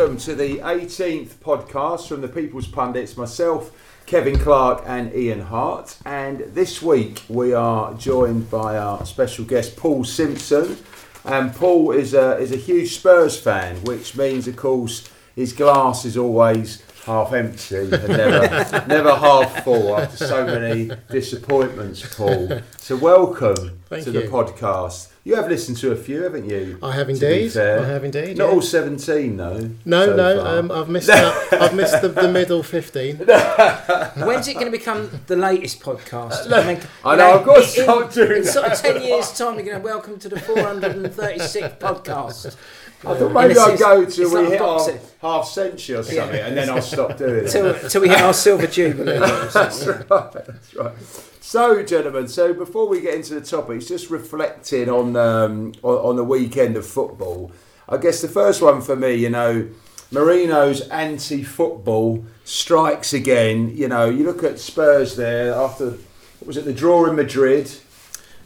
welcome to the 18th podcast from the People's Pundits. Myself, Kevin Clark, and Ian Hart. And this week we are joined by our special guest, Paul Simpson. And Paul is a, is a huge Spurs fan, which means, of course, his glass is always half empty and never, never half full after so many disappointments, Paul. So, welcome Thank to you. the podcast. You have listened to a few, haven't you? I have indeed. I have indeed. Not yeah. all 17, though. No, so no. Um, I've missed. that. I've missed the, the middle fifteen. When's it going to become the latest podcast? I, mean, I know, I've got to in- start doing In sort of 10 years' time, you're going to welcome to the 436th podcast. I thought maybe a I'll sense, go till we a hit our half century or something, and then I'll stop doing it. Till, till we hit our silver jubilee. That's right. That's right. So, gentlemen, so before we get into the topics, just reflecting on um, on, on the weekend of football. I guess the first one for me, you know, Mourinho's anti-football strikes again. You know, you look at Spurs there after what was it the draw in Madrid,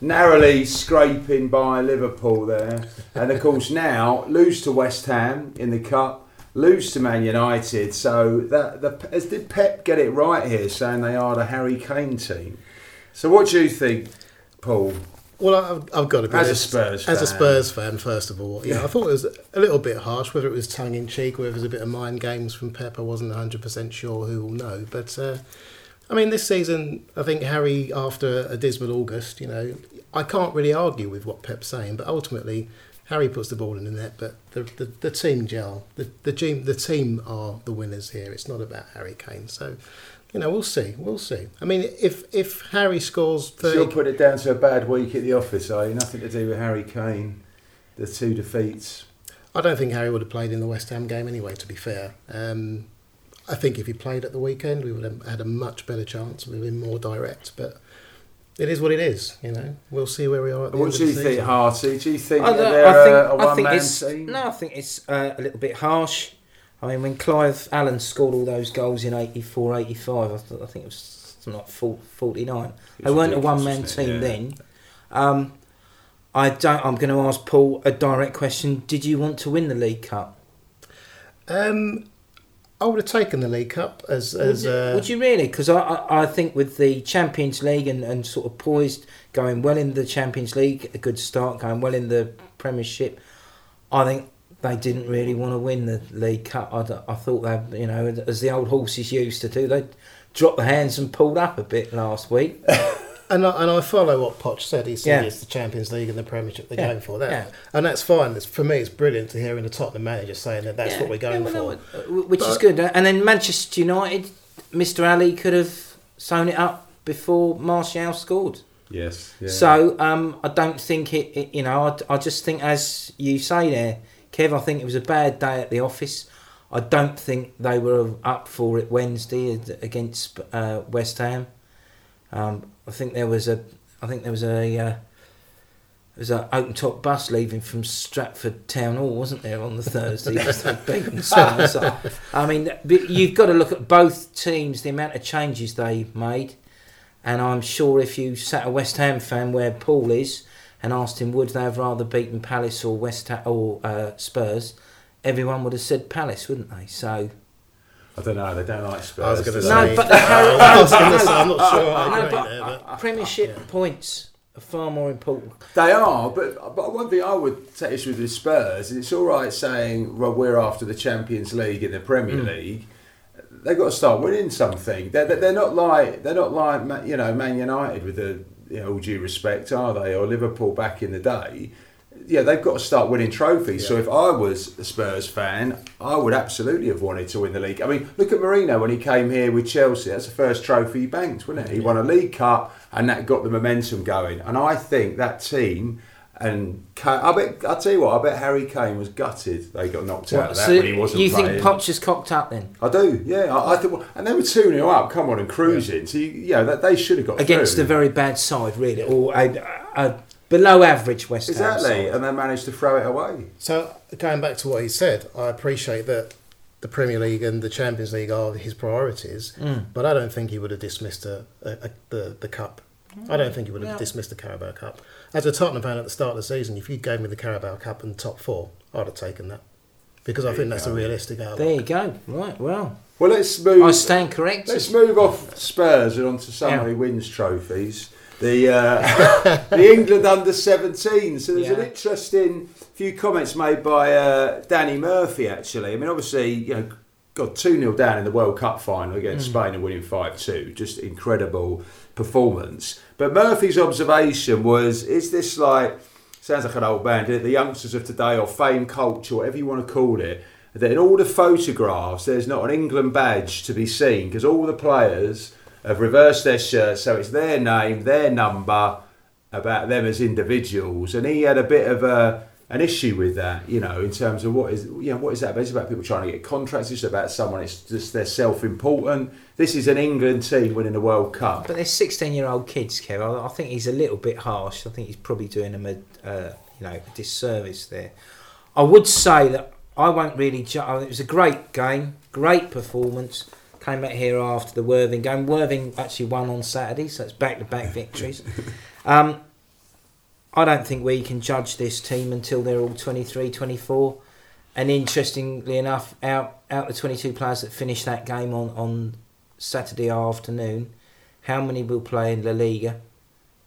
narrowly scraping by Liverpool there, and of course now lose to West Ham in the cup, lose to Man United. So that the as did Pep get it right here, saying they are the Harry Kane team. So what do you think, Paul? Well, I've, I've got to be As a honest, Spurs as a fan. Spurs fan, first of all. Yeah, I thought it was a little bit harsh. Whether it was tongue in cheek, whether it was a bit of mind games from Pep, I wasn't 100 percent sure. Who will know? But uh, I mean, this season, I think Harry, after a dismal August, you know, I can't really argue with what Pep's saying. But ultimately, Harry puts the ball in the net. But the the, the team gel, the the team, the team are the winners here. It's not about Harry Kane. So. You know, we'll see. We'll see. I mean, if if Harry scores So thirty, you'll put it down to a bad week at the office, are you? Nothing to do with Harry Kane. The two defeats. I don't think Harry would have played in the West Ham game anyway, to be fair. Um, I think if he played at the weekend, we would have had a much better chance. We'd have been more direct. But it is what it is, you know. We'll see where we are at the What end do of you the think, season. Harty? Do you think I, that don't- they're I a, think, a I think one-man it's team? no, I think it's uh, a little bit harsh. I mean, when Clive Allen scored all those goals in 84, 85, I, th- I think it was something like 49. It's They weren't a one man team Yeah. then. Um, I don't. I'm going to ask Paul a direct question. Did you want to win the League Cup? Um, I would have taken the League Cup as Would as you, uh, would you really? Because I, I, I think with the Champions League and, and sort of poised, going well in the Champions League, a good start, going well in the Premiership, I think they didn't really want to win the League Cup. I, I thought they, you know, as the old horses used to do, they dropped the hands and pulled up a bit last week. And I, and I follow what Poch said. He said Yeah. it's the Champions League and the Premiership they're Yeah, going for. That, yeah. And that's fine. It's, for me, it's brilliant to hear in the Tottenham manager saying that that's Yeah, what we're going yeah, well, for. no, uh, which is good. And then Manchester United, Mr. Alli could have sewn it up before Martial scored. Yes. Yeah. So um, I don't think it, it you know, I, I just think, as you say there, Kev, I think it was a bad day at the office. I don't think they were up for it Wednesday against uh, West Ham. Um, I think there was a, I think there was a, uh, there was an open top bus leaving from Stratford Town Hall, wasn't there, on the Thursday? because they'd beaten Spurs. So, I mean, you've got to look at both teams, the amount of changes they made. And I'm sure if you sat a West Ham fan where Paul is and asked him would they have rather beaten Palace or West Ham or uh, Spurs, everyone would have said Palace, wouldn't they? So I don't know. They don't like Spurs. I was gonna say- no, but the I was going to say, I'm not sure I no, but there, but Premiership points are far more important. They are, but but one thing I would take issue with the Spurs is it's all right saying well we're after the Champions League in the Premier Hmm. League. They've got to start winning something. They're, they're they're not like they're not like you know Man United with the you know, all due respect, are they? Or Liverpool back in the day. Yeah, they've got to start winning trophies. So if I was a Spurs fan, I would absolutely have wanted to win the league. I mean, look at Mourinho when he came here with Chelsea. That's the first trophy he banked, wasn't it? He won a League Cup, and that got the momentum going. And I think that team. And I bet I'll tell you what, I bet Harry Kane was gutted. They got knocked out of that so when he wasn't you playing. think Poch has cocked up then I do, yeah. I, I think, well, and they were two 0 up. Come on and cruising. So you, you know that they should have got against through. a very bad side, really, or a, a uh, below average West Ham exactly, side. and they managed to throw it away. So going back to what he said, I appreciate that the Premier League and the Champions League are his priorities, Mm. but I don't think he would have dismissed a, a, a, the the cup. I don't think he would have Yeah. dismissed the Carabao Cup. As a Tottenham fan at the start of the season, if you gave me the Carabao Cup and top four, I'd have taken that. because I think that's go. a realistic There you go. Right. Well, Well, let's move. I stand corrected. Let's move off Spurs and on to someone Yeah. who wins trophies. The uh, the England under 17. So there's an interesting few comments made by uh, Danny Murphy. Actually, I mean, obviously, you know, got two 0 down in the World Cup final against Spain and winning five two. Just incredible performance. But Murphy's observation was: Is this like sounds like an old band? The youngsters of today, or fame culture, whatever you want to call it. That in all the photographs, there's not an England badge to be seen because all the players have reversed their shirts, so it's their name, their number, about them as individuals. And he had a bit of a an issue with that, you know, in terms of what is you know what is that about? It's about people trying to get contracts. It's about someone. It's just they're self-important. This is an England team winning the World Cup. But they're 16 year old kids, Kev. I, I think he's a little bit harsh. I think he's probably doing them a, uh, you know, a disservice there. I would say that I won't really judge. It was a great game, great performance. Came back here after the Worthing game. Worthing actually won on Saturday, so it's back to back victories. Um, I don't think we can judge this team until they're all 23, 24. And interestingly enough, out out the 22 players that finished that game on, on Saturday afternoon, how many will play in La Liga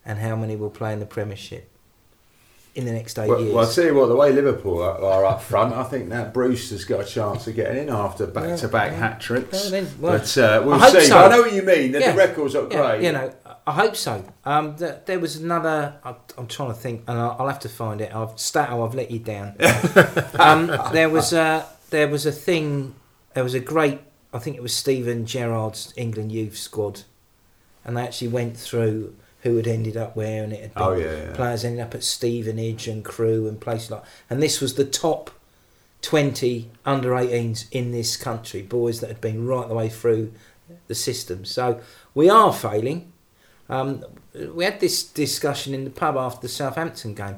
and how many will play in the Premiership in the next eight Well, years? well, I'll tell you what, the way Liverpool are, are up front, I think that Bruce has got a chance of getting in after back to back hat tricks. Well, well, but uh, we'll I hope see. so. I know what you mean. Yeah. The record's not yeah, great. you know, I hope so. Um, th- there was another. I, I'm trying to think, and I'll, I'll have to find it. I've Stato, I've let you down. um, there was a there was a thing. There was a great. I think it was Steven Gerrard's England youth squad, and they actually went through who had ended up where, and it had been Oh, yeah, yeah. players ended up at Stevenage and Crewe and places like. And this was the top. 20 under 18s in this country, boys that had been right the way through the system. So we are failing. Um, we had this discussion in the pub after the Southampton game.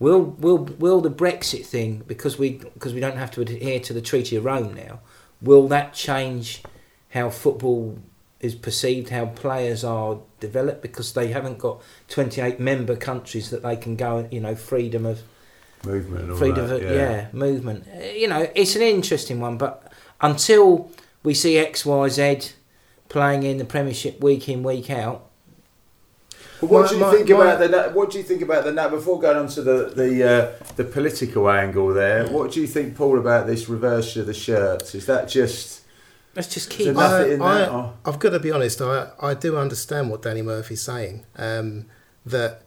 Will will will the Brexit thing because we because we don't have to adhere to the Treaty of Rome now? Will that change how football is perceived, how players are developed because they haven't got 28 member countries that they can go, you know, freedom of Movement and all freedom that, of yeah. movement. Uh, You know, it's an interesting one, but until we see X Y Z playing in the Premiership week in week out, Well, what My- do you my- think my- about the? What do you think about the? na- Before going on to the the uh, the political angle there, what do you think, Paul, about this reverse of the shirts? Is that just? Let's just Is keep. there nothing in I, that? I, or- I've got to be honest. I, I do understand what Danny Murphy's saying. Um, that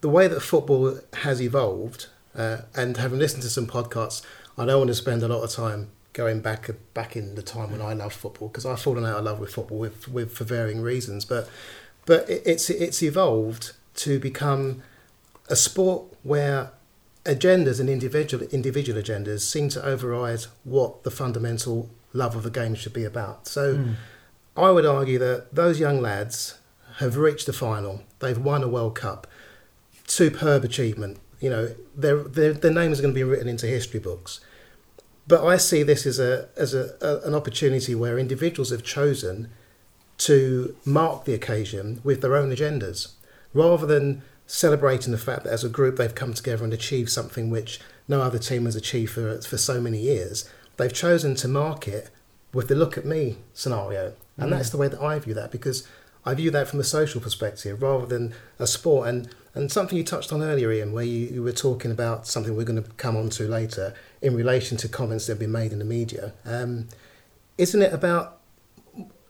the way that football has evolved, uh, and having listened to some podcasts, I don't want to spend a lot of time going back back in the time when I loved football because I've fallen out of love with football with, with for varying reasons. But but it, it's it's evolved to become a sport where agendas and individual individual agendas seem to override what the fundamental love of the game should be about. So hmm. I would argue that those young lads have reached the final. They've won a World Cup. Superb achievement. You know, their their, their names are going to be written into history books. But I see this as a as a, a an opportunity where individuals have chosen to mark the occasion with their own agendas, rather than celebrating the fact that as a group they've come together and achieved something which no other team has achieved for for so many years. They've chosen to mark it with the look at me scenario, and that's the way that I view that because I view that from a social perspective rather than a sport. And and something you touched on earlier, Ian, where you, you were talking about something we're going to come on to later in relation to comments that have been made in the media. Um, isn't it about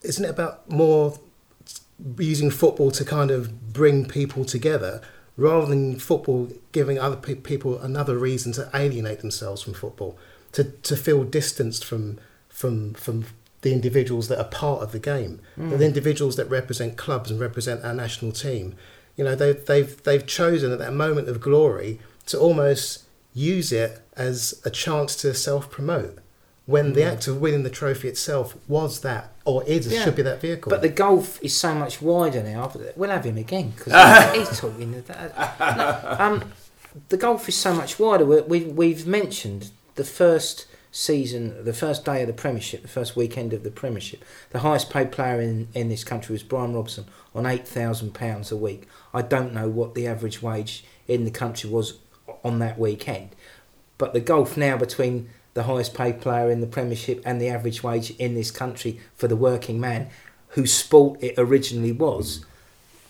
isn't it about more using football to kind of bring people together rather than football giving other pe- people another reason to alienate themselves from football to, to feel distanced from from from the individuals that are part of the game the individuals that represent clubs and represent our national team you know they, they've they've chosen at that moment of glory to almost use it as a chance to self promote when the act of winning the trophy itself was that or is Yeah. should be that vehicle But the golf is so much wider now. We'll have him again because he's talking. No, um, the golf is so much wider. We, we, we've mentioned the first season, the first day of the Premiership, the first weekend of the Premiership. The highest paid player in, in this country was Brian Robson on £8,000 a week. I don't know what the average wage in the country was on that weekend. But the gulf now between the highest paid player in the Premiership and the average wage in this country for the working man, whose sport it originally was.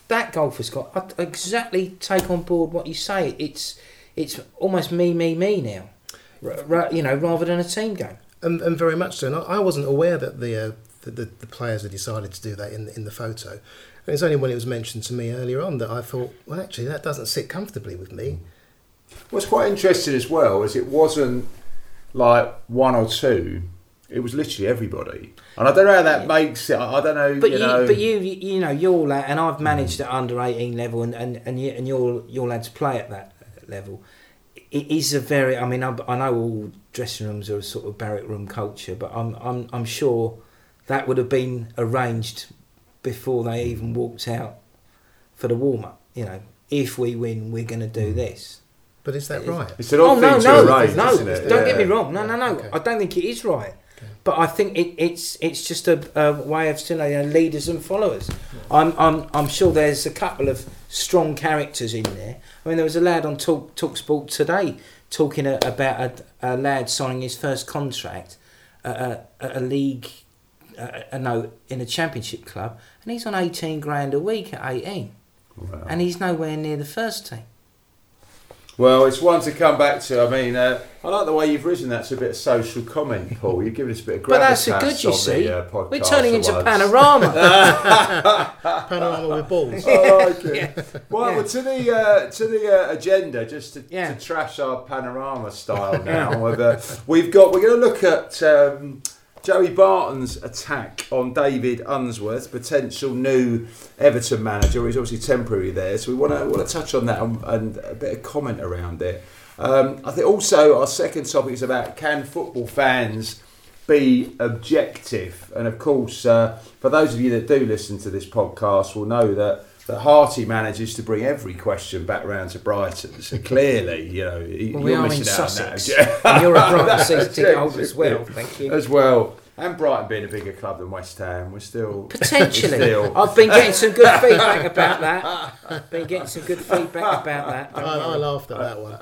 That gulf has got I exactly take on board what you say. It's it's almost me, me, me now, R- ra- you know, rather than a team game. And, and very much so. And I, I wasn't aware that the, uh, the, the the players had decided to do that in the, in the photo. And it's only when it was mentioned to me earlier on that I thought, well, actually, that doesn't sit comfortably with me. What's quite interesting as well is it wasn't like one or two. It was literally everybody, and I don't know how that makes it. I I don't know. But you, you, know, but you, you know, your lad, and I've managed at under eighteen level, and and and, you, and your allowed to play at that level. It is a very. I mean, I, I know all dressing rooms are a sort of barrack room culture, but I'm I'm I'm sure that would have been arranged before they mm. even walked out for the warm up. You know, if we win, we're going to do mm. this. But is that It is- right? it's an odd Oh no, thing to no, arrange, no! isn't it? Don't get me wrong. No, no, no. Okay. I don't think it is right. But I think it, it's it's just a, a way of still you know, leaders and followers. I'm, I'm I'm sure there's a couple of strong characters in there. I mean, there was a lad on Talk Talksport today talking a, about a, a lad signing his first contract at a, at a league, uh, no, in a championship club, and he's on eighteen grand a week at eighteen, Wow. and he's nowhere near the first team. Well, it's one to come back to. I mean, uh, I like the way you've risen that to a bit of social comment, Paul. You've given us a bit of But that's gravitas a good, you see. The, uh, podcast We're turning into once. panorama. Panorama with balls. I like it. Yeah. Well, Yeah. well, to the uh, to the uh, agenda, just to, Yeah. to trash our panorama style now. with, uh, we've got we're going to look at um, Joey Barton's attack on David Unsworth, potential new Everton manager. He's obviously temporary there, so we want to want to touch on that and, and a bit of comment around it. Um, I think also our second topic is about can football fans be objective. And of course, uh, for those of you that do listen to this podcast, will know that that Harty manages to bring every question back round to Brighton. So clearly, you know, Well, we you're in missing out on Sussex. that. and you're a Brighton season ticket it. holder as well. Thank you. As well. And Brighton being a bigger club than West Ham, we're still Potentially, Still. I've been getting some good feedback about that. I've been getting some good feedback about that. I, I laughed at that one.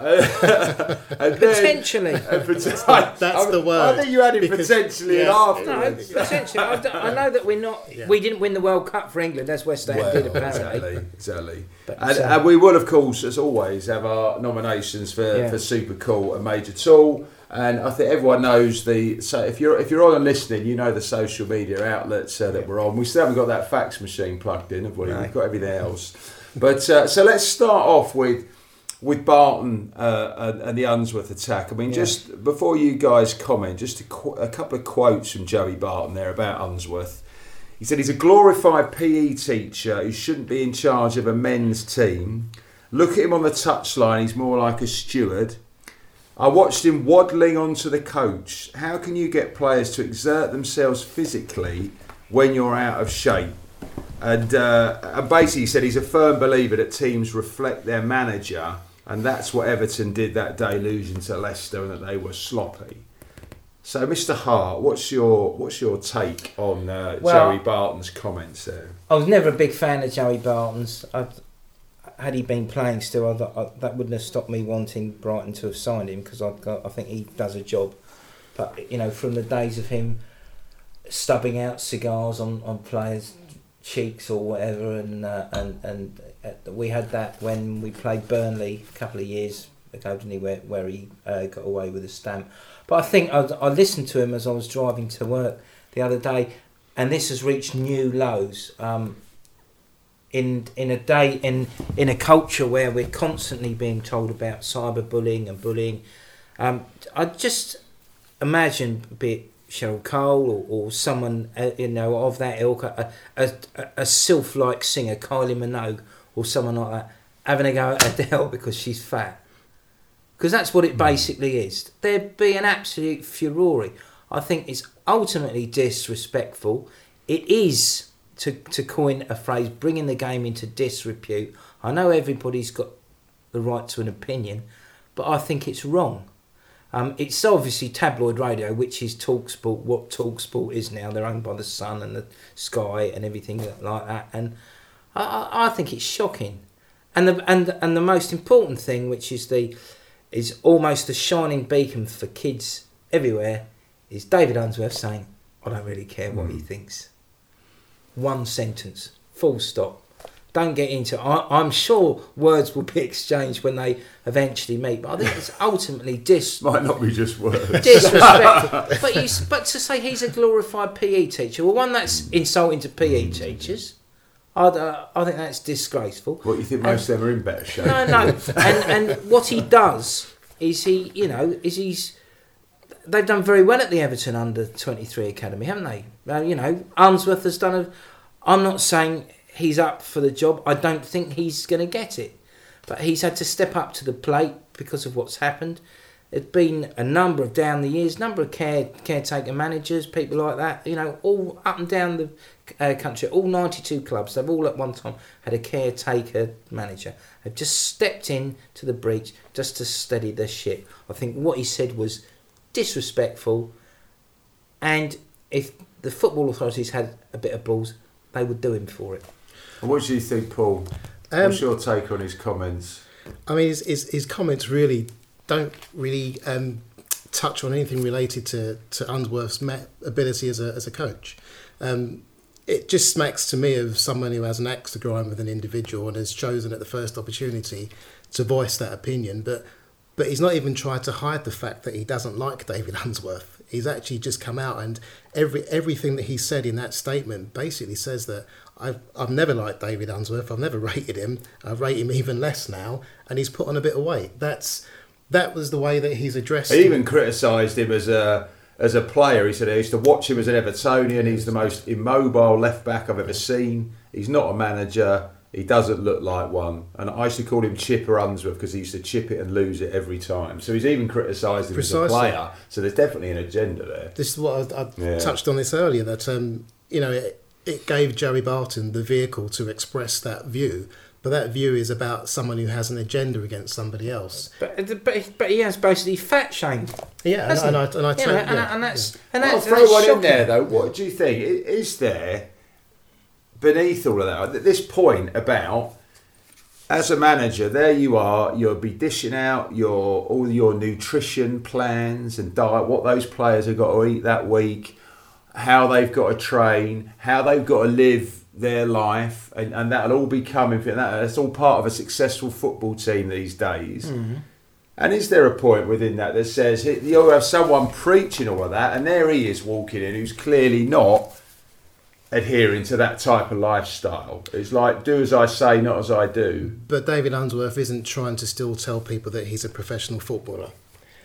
and then, Potentially, and poten- That's the I word, I think you added because- potentially in yeah. no, afterwards. potentially. I, d- I know that we're not. Yeah. We didn't win the World Cup for England, as West Ham Well, did apparently. exactly, exactly. But, And, uh, and we will, of course, as always, have our nominations for, Yeah. for Super Cool and Major Tool. And I think everyone knows the. So if you're if you're on and listening, you know the social media outlets uh, that we're on. We still haven't got that fax machine plugged in, have we? No. We've got everything else. But uh, so let's start off with with Barton uh, and, and the Unsworth attack. I mean, Yeah. just before you guys comment, just a, qu- a couple of quotes from Joey Barton there about Unsworth. He said he's a glorified PE teacher who shouldn't be in charge of a men's team. Look at him on the touchline, he's more like a steward. I watched him waddling onto the coach. How can you get players to exert themselves physically when you're out of shape? And, uh, and basically, he said he's a firm believer that teams reflect their manager, and that's what Everton did that day, losing to Leicester, and that they were sloppy. So, Mr. Hart, what's your what's your take on uh, Well- Joey Barton's comments there? I was never a big fan of Joey Barton's. I, had he been playing still, I, I, that wouldn't have stopped me wanting Brighton to have signed him because I, I think he does a job. But you know, from the days of him stubbing out cigars on, on players' cheeks or whatever, and uh, and and uh, we had that when we played Burnley a couple of years ago, didn't he? Where where he uh, got away with a stamp. But I think I, I listened to him as I was driving to work the other day, and this has reached new lows. Um, in in a day in in a culture where we're constantly being told about cyberbullying and bullying, um, I just imagine, be it Cheryl Cole or, or someone uh, you know of that ilk, a, a, a, sylph-like singer, Kylie Minogue, or someone like that, having a go at Adele because she's fat. Because that's what it basically is. There'd be an absolute furore. I think it's ultimately disrespectful. It is, to, to coin a phrase, bringing the game into disrepute. I know everybody's got the right to an opinion, but I think it's wrong. Um, it's obviously tabloid radio, which is Talksport, what Talksport is now. They're owned by the Sun and the Sky and everything like that. And I, I, I think it's shocking. And the, and, and the most important thing, which is the is almost a shining beacon for kids everywhere is David Unsworth saying, I don't really care what he Mm. thinks. One sentence, full stop. Don't get into I, I'm sure words will be exchanged when they eventually meet, but I think it's ultimately dis, Might not be just words. disrespectful. but, you, but to say he's a glorified PE teacher, well, one, that's insulting to PE teachers. I, uh, I think that's disgraceful. What you think most of them are in better shape? No, no. And and what he does is he, you know, is he's. They've done very well at the Everton under twenty three academy, haven't they? Uh, you know, Unsworth has done a. I'm not saying he's up for the job. I don't think he's going to get it, but he's had to step up to the plate because of what's happened. There's been a number of down the years, number of care caretaker managers, people like that. You know, all up and down the uh, country, all 92 clubs. They've all at one time had a caretaker manager. They've just stepped in to the breach just to steady the ship. I think what he said was disrespectful, and if the football authorities had a bit of balls, they would do him for it. And what do you think, Paul? Um, What's your take on his comments? I mean, his, his, his comments really don't really um, touch on anything related to, to Unsworth's ability as a, as a coach. Um, it just smacks to me of someone who has an axe to grind with an individual and has chosen at the first opportunity to voice that opinion. But but he's not even tried to hide the fact that he doesn't like David Unsworth. He's actually just come out and every everything that he said in that statement basically says that I've I've never liked David Unsworth. I've never rated him. I rate him even less now, and he's put on a bit of weight. That's that was the way that he's addressed. He even criticised him as a as a player. He said I used to watch him as an Evertonian. He's the most immobile left back I've ever seen. He's not a manager. He doesn't look like one. And I used to call him Chipper Unsworth because he used to chip it and lose it every time. So he's even criticised him as a player. So there's definitely an agenda there. This is what I, I Yeah. touched on this earlier. That um, you know, it, it gave Joey Barton the vehicle to express that view, but that view is about someone who has an agenda against somebody else. But but, but he has basically fat shamed. Yeah, and, Hasn't and I and I You take- and, yeah, and that's yeah. and I'll that's, throw that's one in there though. What do you think? Is there beneath all of that at this point about as a manager? There you are. You'll be dishing out your all your nutrition plans and diet. What those players have got to eat that week, how they've got to train, how they've got to live their life, and, and that'll all be coming. That, that's all part of a successful football team these days. Mm-hmm. And is there a point within that that says you'll have someone preaching all of that, and there he is walking in, who's clearly not adhering to that type of lifestyle? It's like do as I say, not as I do. But David Unsworth isn't trying to still tell people that he's a professional footballer.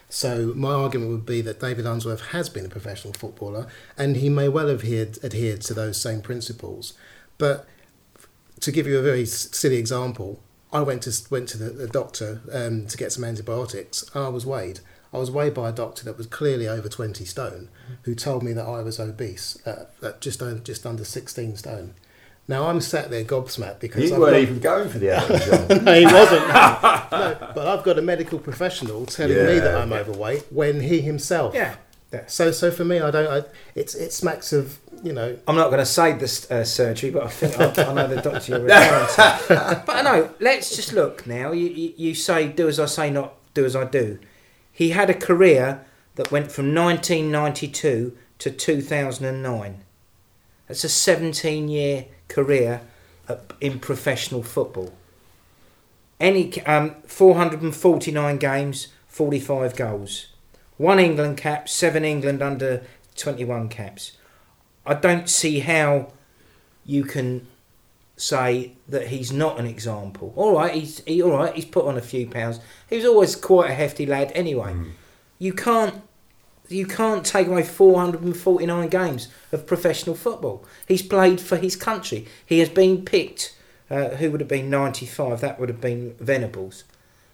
So my argument would be that David Unsworth has been a professional footballer, and he may well have adhered, adhered to those same principles. But to give you a very silly example, I went to went to the, the doctor um, to get some antibiotics, I was weighed. I was weighed by a doctor that was clearly over twenty stone, who told me that I was obese, at, at just un- just under sixteen stone. Now I'm sat there gobsmacked because You I've weren't got- even going for the Amazon. no, he wasn't. No. no, but I've got a medical professional telling me that I'm yeah. overweight when he himself. Yeah. yeah. So, so for me, I don't. I, it's it smacks of you know. I'm not going to say this uh, surgery, but I think I, I know the doctor you're referring to. But I know. Let's just look now. You, you you say do as I say, not do as I do. He had a career that went from 1992 to 2009. That's a 17 year career in professional football. Any um, 449 games, 45 goals. One England cap, seven England under 21 caps. I don't see how you can say that he's not an example. All right, he's he, all right. He's put on a few pounds. He was always quite a hefty lad anyway. You can't you can't take away 449 games of professional football. He's played for his country. He has been picked. Uh, who would have been 95? That would have been Venables.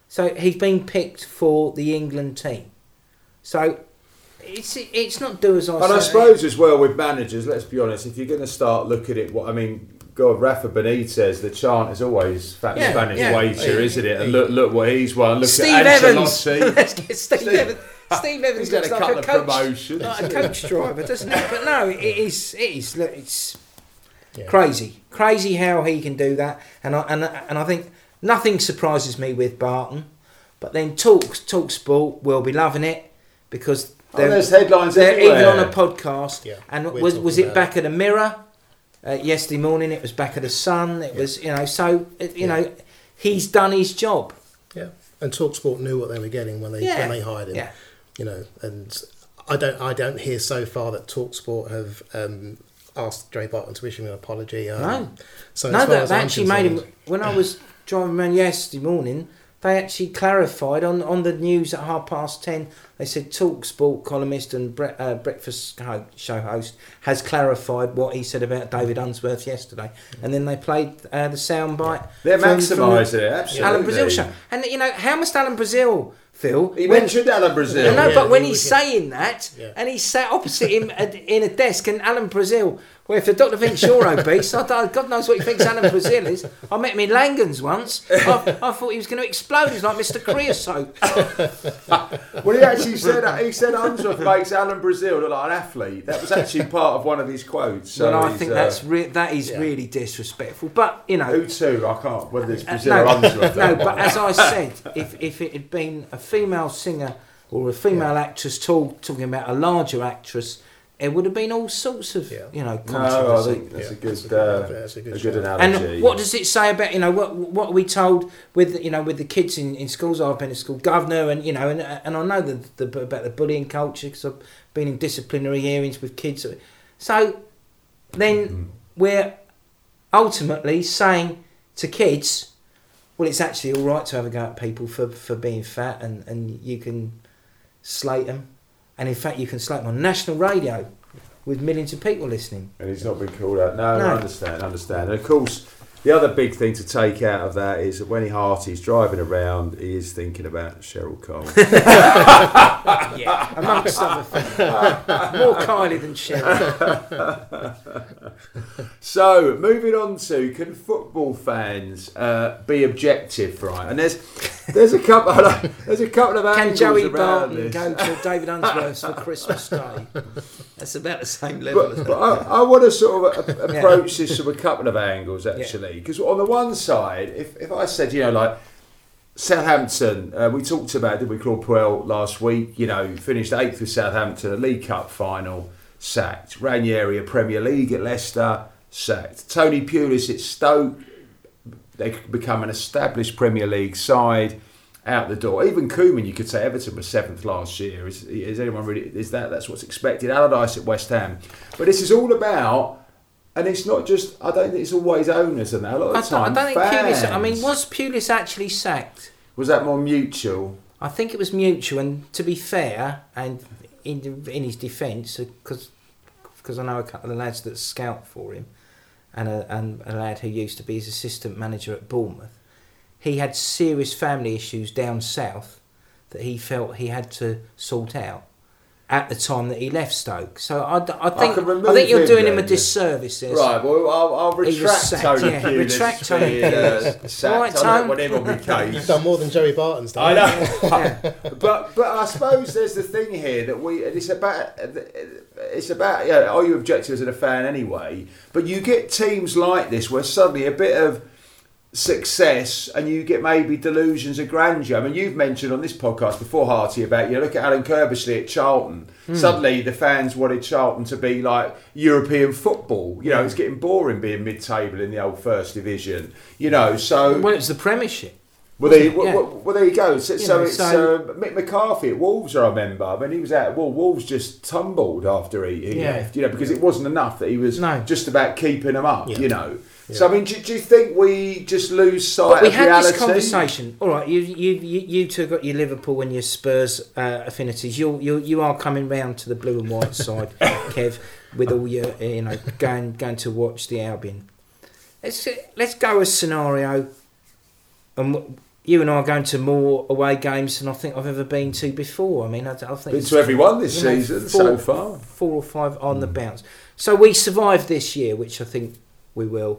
So he's been picked for the England team. So it's it's not do as I say. And say. I suppose as well with managers, let's be honest, if you're going to start looking at it what I mean, God, Rafa Benitez, the chant is always fat Yeah, Spanish yeah. waiter, isn't it? And look, look what he's won. Look Steve at Evans. Ancelotti. Let's get Steve, Steve- Evans. Steve Evans He's had looks a like couple a of coach, promotions. like a coach driver, doesn't it? But no, it is. It is. Look, it's Yeah. crazy, crazy how he can do that. And I and and I think nothing surprises me with Barton. But then talk talk sport will be loving it because Oh, there's headlines They're everywhere. even on a podcast. Yeah, and was was it back at the Mirror uh, yesterday morning? It was back of the Sun. It was you know so it, you know he's done his job. Yeah, and Talksport knew what they were getting when they Yeah. when they hired him. Yeah. You know, and I don't I don't hear so far that Talksport have um, asked Dre Barton to issue him an apology. Um, No. So no, that as they actually made him. When I was driving around yesterday morning, they actually clarified on, on the news at half past ten. They said Talk Sport columnist and bre- uh, breakfast ho- show host has clarified what he said about David Unsworth yesterday, and then they played uh, the soundbite. They're from- from maximising it, absolutely. Alan Brazil show, and you know how must Alan Brazil feel? He when- mentioned Alan Brazil. I know, Yeah, but when he's saying that, Yeah. and he sat opposite him at, in a desk, and Alan Brazil, well, if the Dr. thinks you're obese, I don't, God knows what he thinks Alan Brazil is. I met him in Langan's once. I, I thought he was going to explode. He's like Mr. Creosote. Well, he actually said he said Unsworth makes Alan Brazil look like an athlete. That was actually part of one of his quotes. So well, I think uh, that's re- that is yeah. really disrespectful. But you know, who too. I can't whether it's Uh, Brazil no, or Unsworth. no, but as I said, if, if it had been a female singer or a female actress talk, talking about a larger actress, it would have been all sorts of Yeah. you know no, I think that's Yeah, a good, that's a uh, good- that's a good a good analogy. And what does it say about you know what what are we told with you know with the kids in, in schools? I've been a school governor, and you know, and and I know the, the about the bullying culture because I've been in disciplinary hearings with kids. So then we're ultimately saying to kids, well, it's actually all right to have a go at people for for being fat, and and you can slate them, and in fact, you can them on national radio with millions of people listening. And he's not been called out. No, No. I understand, understand. And of course, the other big thing to take out of that is that when he Harty's driving around, he is thinking about Cheryl Cole. yeah, amongst other things. More Kylie than Cheryl. so, moving on to can football fans uh, be objective, right? And there's there's a couple of, there's a couple of Can Joey Barton this. go to David Unsworth's for Christmas Day? That's about the same level. But, but I, I want to sort of a- Yeah. approach this from a couple of angles actually, because on the one side, if, if I said you know like Southampton, uh, we talked about did we Claude Puel last week? You know, finished eighth with Southampton, a League Cup final, sacked. Ranieri, a Premier League at Leicester, sacked. Tony Pulis at Stoke, they could become an established Premier League side. Out the door. Even Koeman, you could say Everton was seventh last year. Is, is anyone really? Is that that's what's expected? Allardyce at West Ham, but this is all about, and it's not just. I don't think it's always owners and that. A lot I of the don't, I don't think Pulis. I mean, was Pulis actually sacked? was that more mutual? I think it was mutual. And to be fair, and in in his defence, uh, because because I know a couple of lads that scout for him, and a and a lad who used to be his assistant manager at Bournemouth, he had serious family issues down south that he felt he had to sort out at the time that he left Stoke. So I, d- I think can I, think you're him doing him a disservice there. Right. Well, I'll, I'll retract sacked, Tony yeah. Pulis Retract being, Tony uh, Pulis. sacked. Right, I Tone? don't want him on my You've done more than Joey Barton's done. I done. know, but but I suppose there's the thing here that we and it's about it's about yeah. Are you objective as a fan anyway? But you get teams like this where suddenly a bit of success and you get maybe delusions of grandeur. I mean, you've mentioned on this podcast before, Harty, about you look at Alan Curbishley at Charlton. Suddenly, the fans wanted Charlton to be like European football. You know, it's getting boring being mid-table in the old First Division. You know, so Well, it's the Premiership. well, there, Yeah. well, well, there you go. So, You so know, it's so- uh, Mick McCarthy at Wolves. I remember. I mean, he was out. Well, Wolves just tumbled after he, he Yeah. left. You know, because it wasn't enough that he was No. just about keeping them up. Yeah. You know. So I mean, do, do you think we just lose sight But we of had reality? this conversation. All right, you you you, two got your Liverpool and your Spurs uh, affinities. You you you are coming round to the blue and white side, Kev, with all your you know going going to watch the Albion. Let's let's go a scenario, and you and I are going to more away games than I think I've ever been to before. I mean, I, I think Been it's to everyone this you know, season four- so far. four or five on the bounce. So we survived this year, which I think we will.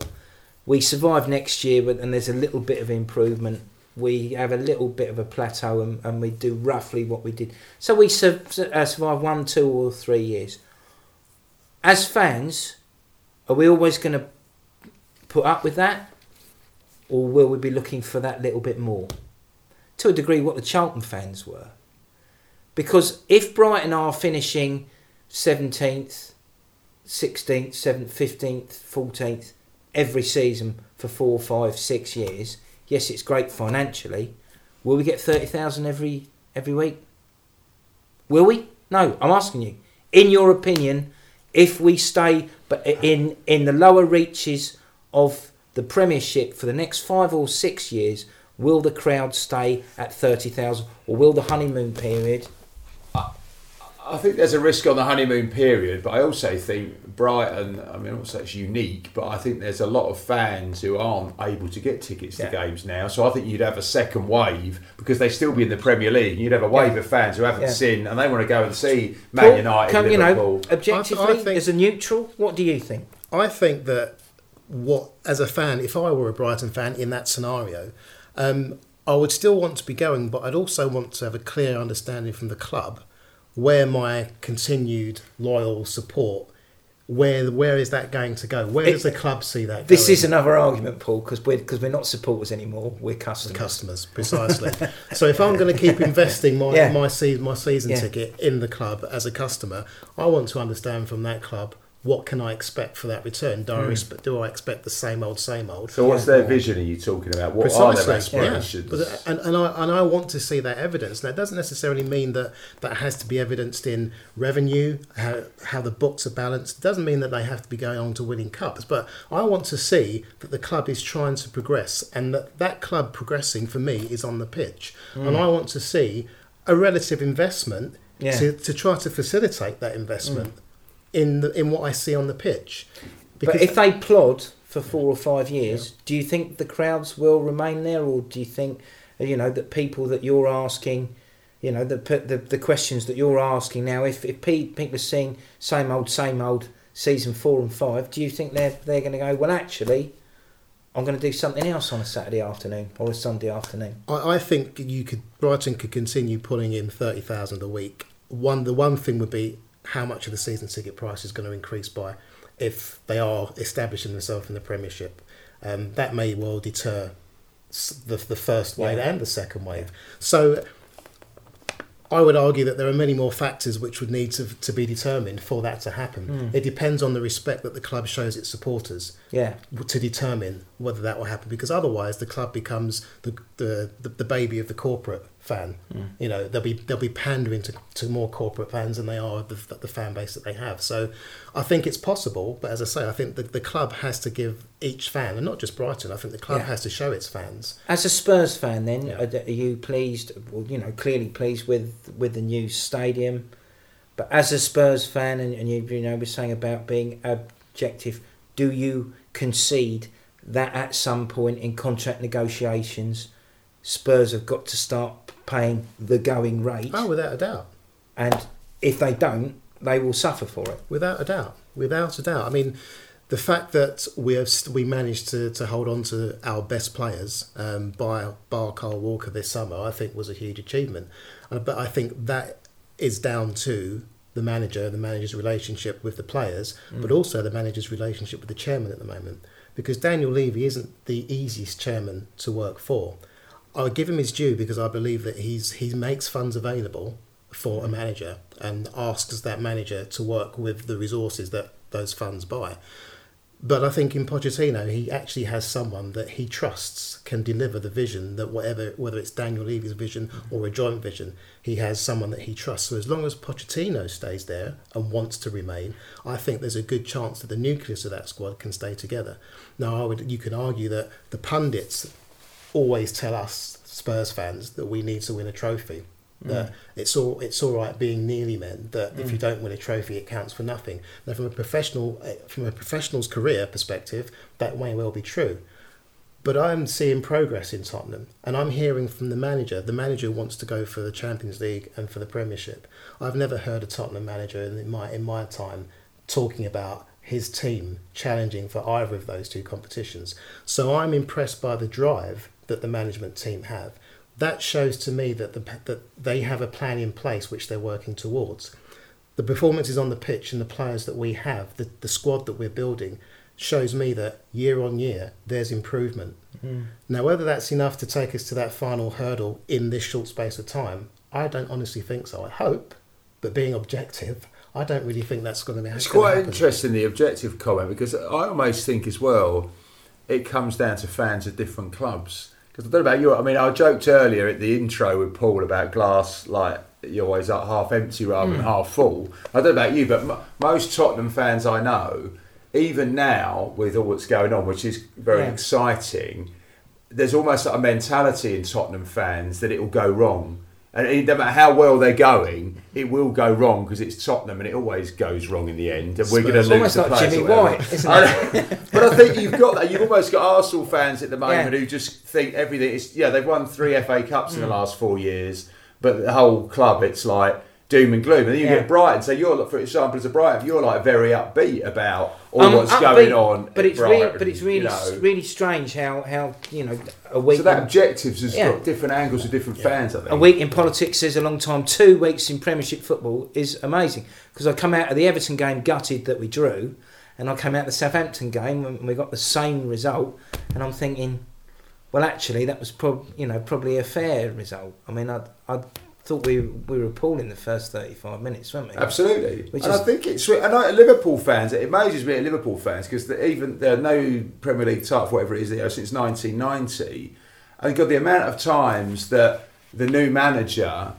We survive next year, but and there's a little bit of improvement. We have a little bit of a plateau, and, and we do roughly what we did. So we sur- uh, survive one, two, or three years. As fans, are we always going to put up with that, or will we be looking for that little bit more? To a degree, what the Charlton fans were. Because if Brighton are finishing 17th, 16th, 7th, 15th, 14th every season for four, five, six years, yes, it's great financially. Will we get 30,000 every every week? Will we? No, I'm asking you. In your opinion, if we stay but in in the lower reaches of the Premiership for the next five or six years, will the crowd stay at 30,000 or will the honeymoon period I think there's a risk on the honeymoon period, but I also think Brighton. I mean, I won't say it's unique, but I think there's a lot of fans who aren't able to get tickets Yeah. to games now. So I think you'd have a second wave because they still be in the Premier League. You'd have a wave Yeah. of fans who haven't Yeah. seen and they want to go and see Man Paul, United, can, you know, objectively, I think- as a neutral, what do you think? I think that what, as a fan, if I were a Brighton fan in that scenario, um, I would still want to be going, but I'd also want to have a clear understanding from the club where my continued loyal support, where where is that going to go? Where It- does the club see that? This going? is another argument, Paul, because we're because we're not supporters anymore. We're customers. customers precisely. so if I'm going to keep investing my Yeah. my season my season Yeah. ticket in the club as a customer, I want to understand from that club what can I expect for that return. Do I, Hmm. do I expect the same old same old? so what's Yeah. their vision? Are you talking about? What are their Precisely, yeah. aspirations? But, uh, and, and, I, and I want to see that evidence. Now, it doesn't necessarily mean that that has to be evidenced in revenue, how, how the books are balanced. It doesn't mean that they have to be going on to winning cups. But I want to see that the club is trying to progress and that that club progressing for me is on the pitch. Hmm. And I want to see a relative investment Yeah. to, to try to facilitate that investment hmm. In, the, in what I see on the pitch. But if they plod for four or five years, do you think the crowds will remain there, or do you think, you know, that people that you're asking, you know, the the, the questions that you're asking now, if if pe- people are seeing same old, same old season four and five, do you think they're they're going to go? Well, actually, I'm going to do something else on a Saturday afternoon or a Sunday afternoon. I, I think you could Brighton could continue pulling in thirty thousand a week. One the one thing would be how much of the season ticket price is going to increase by if they are establishing themselves in the Premiership. Um, that may well deter the the first wave Yeah. and the second wave. So. I would argue that there are many more factors which would need to, to be determined for that to happen. Mm. It depends on the respect that the club shows its supporters Yeah, to determine whether that will happen because otherwise the club becomes the the, the, the baby of the corporate fan Mm. you know they'll be they'll be pandering to, to more corporate fans than they are the, the fan base that they have so I think it's possible but as I say I think the, the club has to give each fan and not just Brighton I think the club Yeah. has to show its fans As a Spurs fan, then Yeah. are, are you pleased? Well, you know, clearly pleased with with the new stadium. But as a Spurs fan, and, and you you know, were saying about being objective, do you concede that at some point in contract negotiations, Spurs have got to start paying the going rate, oh without a doubt and if they don't, they will suffer for it. Without a doubt, without a doubt. I mean, the fact that we have we managed to, to hold on to our best players um, by bar Kyle Walker this summer, I think was a huge achievement. Uh, but I think that is down to the manager, the manager's relationship with the players, but also the manager's relationship with the chairman at the moment. Because Daniel Levy isn't the easiest chairman to work for. I'll give him his due because I believe that he's he makes funds available for a manager and asks that manager to work with the resources that those funds buy. But I think in Pochettino, he actually has someone that he trusts can deliver the vision that whatever, whether it's Daniel Levy's vision or a joint vision, he has someone that he trusts. So as long as Pochettino stays there and wants to remain, I think there's a good chance that the nucleus of that squad can stay together. Now, I would, you can argue that the pundits always tell us Spurs fans that we need to win a trophy. That it's all it's all right being nearly men. That if you don't win a trophy, it counts for nothing. Now, from a professional eh, from a professional's career perspective, that may well be true. But I'm seeing progress in Tottenham, and I'm hearing from the manager. The manager wants to go for the Champions League and for the Premiership. I've never heard a Tottenham manager in my in my time talking about his team challenging for either of those two competitions. So I'm impressed by the drive that the management team have. That shows to me that the, that they have a plan in place which they're working towards. The performances on the pitch and the players that we have, the, the squad that we're building, shows me that year on year there's improvement. Mm-hmm. Now, whether that's enough to take us to that final hurdle in this short space of time, I don't honestly think so. I hope, but being objective, I don't really think that's going to be. It's quite interesting the objective comment because I almost think as well it comes down to fans of different clubs. Because I don't know about you. I mean, I joked earlier at the intro with Paul about glass like you're always like half empty rather than hmm. half full. I don't know about you, but m- most Tottenham fans I know, even now with all that's going on, which is very Yeah. exciting, there's almost like a mentality in Tottenham fans that it will go wrong. And it, no matter how well they're going, it will go wrong because it's Tottenham and it always goes wrong in the end. And we're going to lose Almost the like Jimmy. White, isn't it? but I think you've got that. You've almost got Arsenal fans at the moment Yeah. who just think everything is. Yeah, they've won three FA Cups Mm. in the last four years, but the whole club, it's like doom and gloom. And then you Yeah. get Brighton. So you're, for example, as a Brighton, you're like very upbeat about all Um, what's upbeat, going on. But at it's really, but it's really, you know. really strange how, how you know a week. So that in- objectives has Yeah. got different angles with different fans. I think. a week in politics is a long time. Two weeks in Premiership football is amazing because I come out of the Everton game gutted that we drew, and I came out of the Southampton game and we got the same result, and I'm thinking, well, actually, that was prob- you know probably a fair result. I mean, I I thought we we were appalling the first 35 minutes, weren't we? Absolutely, Which and is- I think it's. And I, Liverpool fans, it amazes me at Liverpool fans because even there are no Premier League title, whatever it is, you know, since 1990. And God, the amount of times that the new manager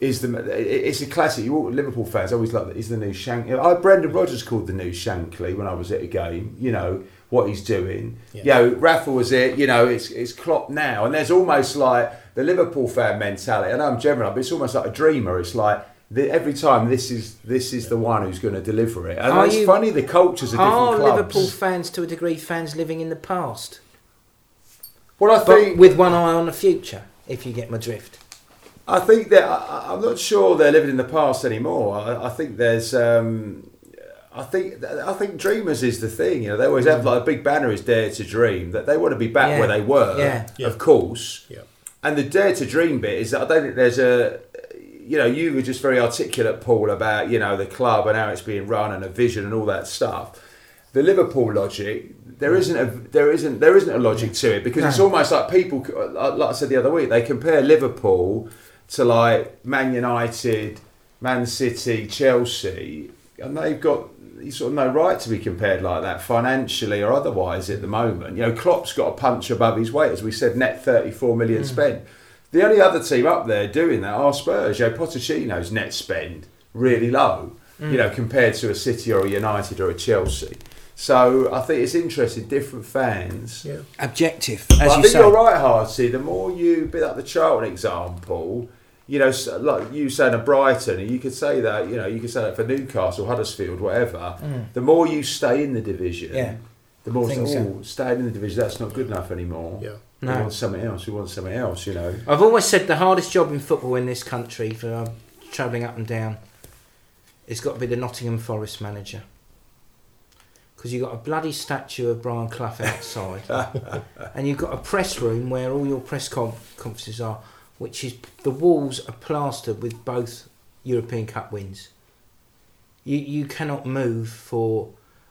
is the. it- It's a classic. You all, Liverpool fans always like that. He's the new Shankly. I Brendan Rodgers called the new Shankly when I was at a game. You know what he's doing. Yeah. You know, Rafa was it. You know, it's it's Klopp now, and there's almost like the Liverpool fan mentality. I know I'm general, but it's almost like a dreamer. It's like the, every time this is this is the one who's going to deliver it. And Are it's you- funny the cultures of different Are clubs. Liverpool fans to a degree fans living in the past, well, I but think with one eye on the future? If you get my drift. I think that I, I'm not sure they're living in the past anymore. I, I think there's. Um, I think I think dreamers is the thing. You know, they always have like a big banner is dare to dream. That they want to be back Yeah. where they were, Yeah. Yeah. of course. Yeah. And the dare to dream bit is that I don't think there's a. You know, you were just very articulate, Paul, about you know the club and how it's being run and a vision and all that stuff. The Liverpool logic, there mm. isn't a there isn't there isn't a logic to it because it's almost like people, like I said the other week, they compare Liverpool to like Man United, Man City, Chelsea, and they've got you sort of no right to be compared like that financially or otherwise at the moment. You know, Klopp's got a punch above his weight, as we said, net 34 million hmm. spent. The only other team up there doing that are Spurs. You know, Pochettino's net spend really low, you hmm. know, compared to a City or a United or a Chelsea. So I think it's interesting, different fans. Yeah. Objective, But as I think say. you're right, Hardy. The more you bit up the Charlton example, you know, like you saying at Brighton, and you could say that, you know, you could say that for Newcastle, Huddersfield, whatever. The more you stay in the division, Mm. Yeah. the more Think it's, so. oh, staying in the division, that's not good enough anymore. Yeah. We want something else. We want something else, you know. I've always said the hardest job in football in this country for um, travelling up and down, it's got to be the Nottingham Forest manager. Because you've got a bloody statue of Brian Clough outside, and you've got a press room where all your press con- conferences are, which is the walls are plastered with both European Cup wins. You you cannot move for,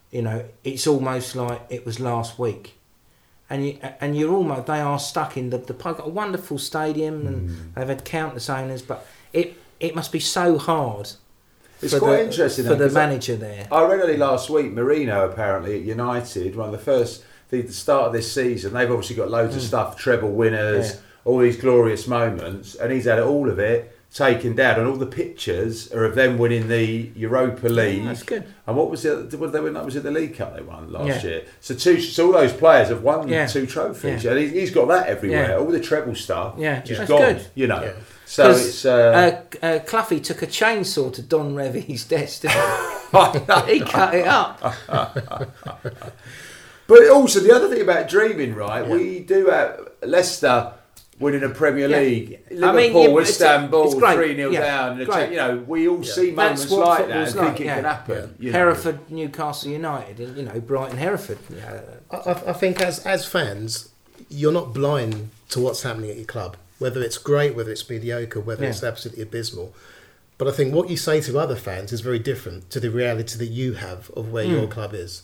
you know, it's almost like it was last week and you and you're almost they are stuck in the the park. Got a wonderful stadium, and Mm. they've had countless owners, but it it must be so hard. It's quite the, interesting for though, the 'cause I- manager there. I read only last week, Mourinho apparently at United, one of the first, the, the start of this season, they've obviously got loads of stuff, treble winners, Mm. Yeah. All these glorious moments, and he's had all of it taken down, and all the pictures are of them winning the Europa League. that's good. And what was it? What did they win? That was it the League Cup they won last Yeah. year. So two, so all those players have won Yeah. two trophies, Yeah. and he's, he's got that everywhere. Yeah. All the treble stuff, Yeah, just that's gone. good. You know, Yeah. so 'Cause, it's. Uh, Uh, uh, Cloughie took a chainsaw to Don Revie's desk. didn't he? he cut it up. But also the other thing about dreaming, right? We do have Leicester winning a Premier Yeah. League, I Liverpool, mean, yeah, Istanbul, it's great. three 0 Yeah, down. great. You know, we all see moments That's what like that and football's think it yeah. can happen. You know. Hereford, Newcastle United, you know Brighton, Hereford. Yeah. I, I- I think as as fans, you're not blind to what's happening at your club. Whether it's great, whether it's mediocre, whether Yeah. it's absolutely abysmal. But I think what you say to other fans is very different to the reality that you have of where your Mm. club is.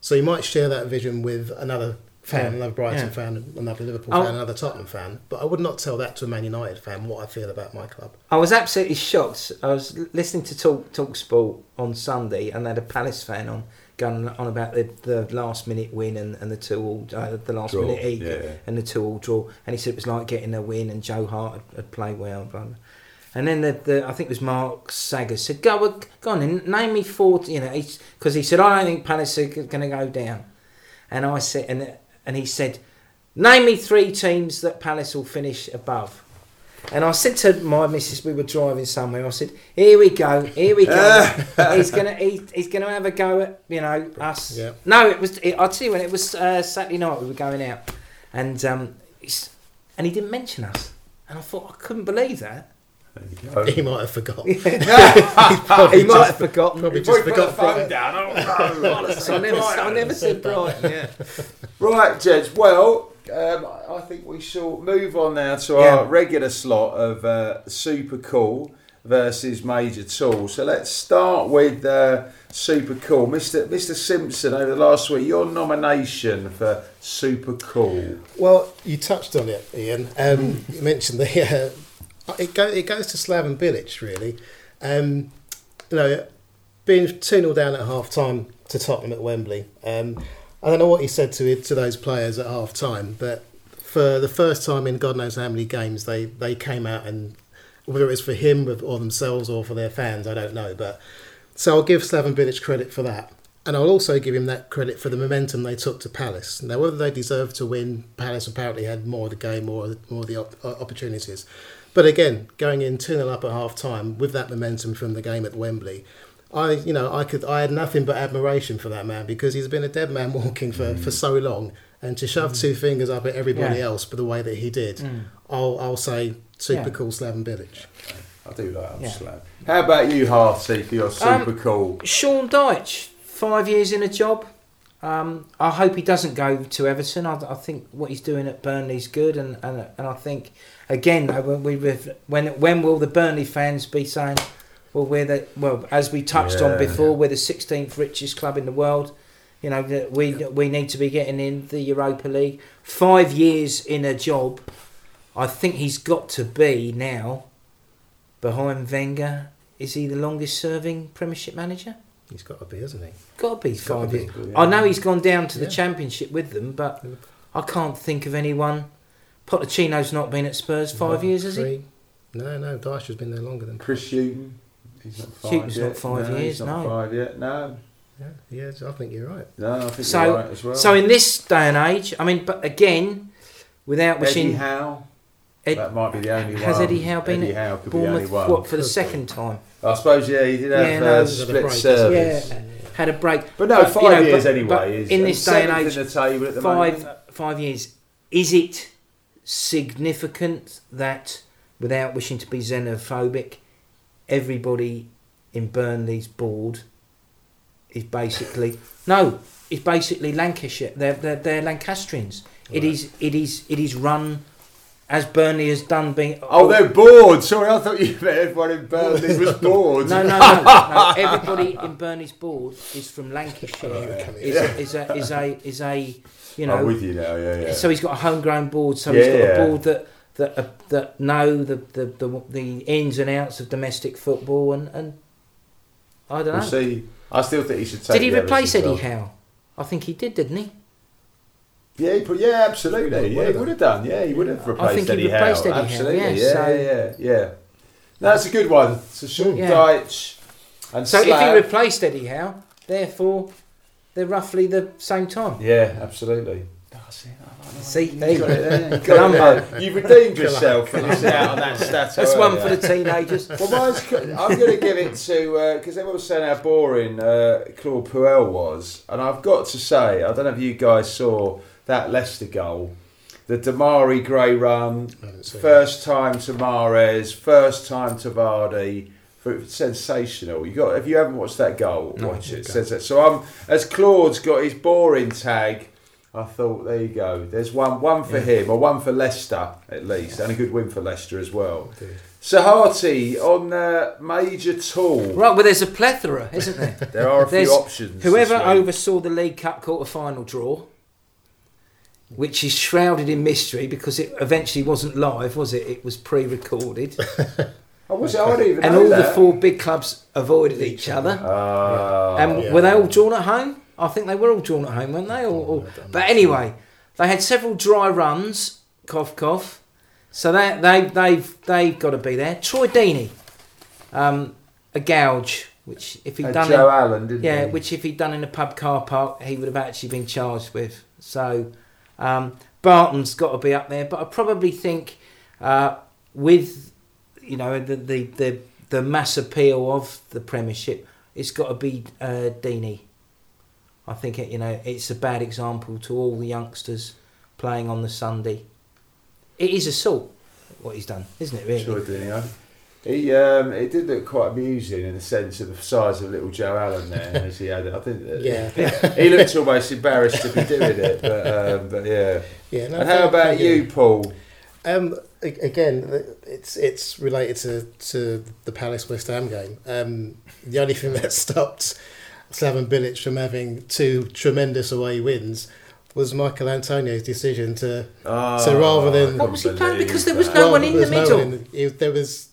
So you might share that vision with another fan, Yeah. another Brighton Yeah. fan, another Liverpool Oh. fan, another Tottenham fan. But I would not tell that to a Man United fan what I feel about my club. I was absolutely shocked. I was listening to Talk Talk Sport on Sunday, and they had a Palace fan on going on about the, the last minute win and, and the two all uh, the last Draw, minute eat yeah. and the two all draw. And he said it was like getting a win, and Joe Hart had, had played well. Blah, blah. And then the, the I think it was Mark Saggers said, "Go on, go on, and name me four. You know, because he said, "I don't think Palace are going to go down." And I said, and and he said, "Name me three teams that Palace will finish above." And I said to my missus, we were driving somewhere. I said, "Here we go, here we go. he's gonna, he, he's gonna have a go at, you know, us." Yeah. No, it was. It, I'll tell you when it was uh, Saturday night. We were going out, and um, and he didn't mention us. And I thought I couldn't believe that. There you He might have forgotten. he might have forgotten. Probably Before just he put the forgot. phone Brighton. down. Oh, no. So I never, I never said Brighton. Yeah. Right, Jeds. Well, um, I think we shall move on now to Yeah. our regular slot of uh, Super Cool versus Major Tool. So let's start with uh, Super Cool. Mr. Mr. Simpson, over the last week, your nomination for Super Cool. Well, you touched on it, Ian. Um, you mentioned the. Uh, it, go, it goes to Slaven Bilic, really. Um, you know, being 2 0 down at half time to Tottenham at Wembley. Um, I don't know what he said to to those players at half time, but for the first time in God knows how many games, they, they came out and whether it was for him or themselves or for their fans, I don't know. But so I'll give Slaven Bilic credit for that. And I'll also give him that credit for the momentum they took to Palace. Now, whether they deserved to win, Palace apparently had more of the game, more, more of the op- opportunities. But again, going in 2 0 up at half time with that momentum from the game at Wembley, I, you know, I could, I had nothing but admiration for that man because he's been a dead man walking for, for so long, and to shove two fingers up at everybody Yeah. else, but the way that he did, Mm. I'll, I'll say super Yeah. cool Slaven Bilic. I do like Yeah. Amsterdam. How about you, Harty, for your Super Cool? Sean Dyche, five years in a job. Um, I hope he doesn't go to Everton. I, I think what he's doing at Burnley's good, and, and and I think again when we when when will the Burnley fans be saying, well we're the well as we touched Yeah. on before we're the 16th richest club in the world. You know we we need to be getting in the Europa League. Five years in a job, I think he's got to be now. Behind Wenger, is he the longest serving Premiership manager? He's got to be, hasn't he? Got to be He's five be. years. I know he's gone down to the Yeah. Championship with them, but I can't think of anyone. Pochettino's not been at Spurs five No, years, has he? No, no, Dyche has been there longer than Chris Hughton? He's not five Hughton's yet. not five no, years, He's not no. five yet. No, Yeah, yeah, I think you're right. no, I think So- you're right as well. So in this day and age, I mean, but again, without wishing Eddie wishing, Howe. Ed- that might be the only has one. Eddie Howe been Eddie at Howe could be the only Bournemouth one. what for the Could be. second time? I suppose yeah, he did have Yeah, uh, no, he's had a split break, service. Yeah, had a break. But no, But, five you know, years but- anyway. but is, in this day and age, in the table at the five moment. five years. Is it significant that, without wishing to be xenophobic, everybody in Burnley's board is basically no, it's basically Lancashire. They're they're, they're Lancastrians. It Right. is it is it is run as Burnley has done. Being Oh, oh they're bored. Sorry, I thought you meant everyone in Burnley was bored. no, no, no, no. Everybody in Burnley's board is from Lancashire. Oh, Is a, is a is a is a you know I'm with you now. Yeah, yeah. So he's got a homegrown board. So he's got Yeah. a board that that uh, that know the, the, the the ins and outs of domestic football, and, and I don't we'll know. see. I still think he should take. Did he replace Eddie. Howe? I think he did, didn't he? Yeah, he put, yeah, absolutely. Well, Yeah, he would have done. Yeah, he would have replaced think he Eddie replaced Howe. Eddie Howe, absolutely. yeah, Yeah, so- yeah, yeah. No, that's a good one. So Sean Yeah. Dyche and So if he replaced Eddie Howe, therefore they're roughly the same time. Yeah, absolutely. See, there You you got it go. there. You got it Columbo. there. You've redeemed yourself for missing out on that stat. That's one for the teenagers. Well, mine's, I'm going to give it to because everyone was saying how boring uh, Claude Puel was, and I've got to say, I don't know if you guys saw that Leicester goal, the Demarai Gray run, I haven't first time to Mahrez, first time to Vardy. For- Sensational! You got if you haven't watched that goal, No, watch it. okay. Says that. So I'm as Claude's got his boring tag. I thought there you go. There's one one for him or one for Leicester at least, and a good win for Leicester as well. Indeed. So Harty on uh, Major Tool. Right, well, there's a plethora, isn't there? There are a There's few options. Whoever oversaw the League Cup quarter final draw which is shrouded in mystery because it eventually wasn't live, was it? It was pre-recorded, Oh, was it? I didn't even and know all the four big clubs avoided each other. Ah. And yeah. were they all drawn at home? I think they were all drawn at home, weren't they? Or, or, but anyway, they had several dry runs. Cough, cough. So they they they've they've got to be there. Troy Deeney, um, a gouge, which if he'd Had done Joe in, Allen, didn't yeah, he? which if he'd done in a pub car park, he would have actually been charged with. So um, Barton's got to be up there, but I probably think uh, with you know the, the the the mass appeal of the Premiership, it's got to be uh, Deeney. I think it, you know it's a bad example to all the youngsters playing on the Sunday. It is assault what he's done, isn't it? Really? Sure, didn't he? Um, it did look quite amusing in the sense of the size of little Joe Allen there as he had it. I think that Yeah. he looked almost embarrassed to be doing it, but um, but yeah. Yeah. No, And how about you, Paul? Um, again, it's it's related to, to the Palace West Ham game. Um, the only thing that stopped Slaven Bilic from having two tremendous away wins was Michael Antonio's decision to Oh, So rather than- What was he playing? Because there was that. no one in the there's middle. in- it- there was.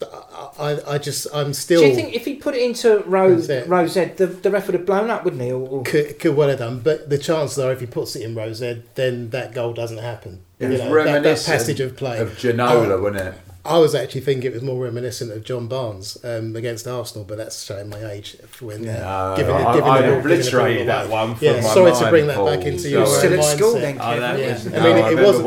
I, I just I'm still. Do you think if he put it into Rose, That's it. Rosette, the, the ref would have blown up, wouldn't he? Or, or, could, could well have done, but the chances are if he puts it in Rosette, then that goal doesn't happen. It You was know, that, that reminiscent passage of play. of Ginola, Oh. wasn't it? I was actually thinking it was more reminiscent of John Barnes um, against Arsenal, but that's showing my age. When uh, No, giving, I, giving I the ball- obliterated ball that one from Yeah, my sorry to bring that Paul. back into you your were Sorry. still at school then, Oh. Yeah. was- I no, mean, it, it wasn't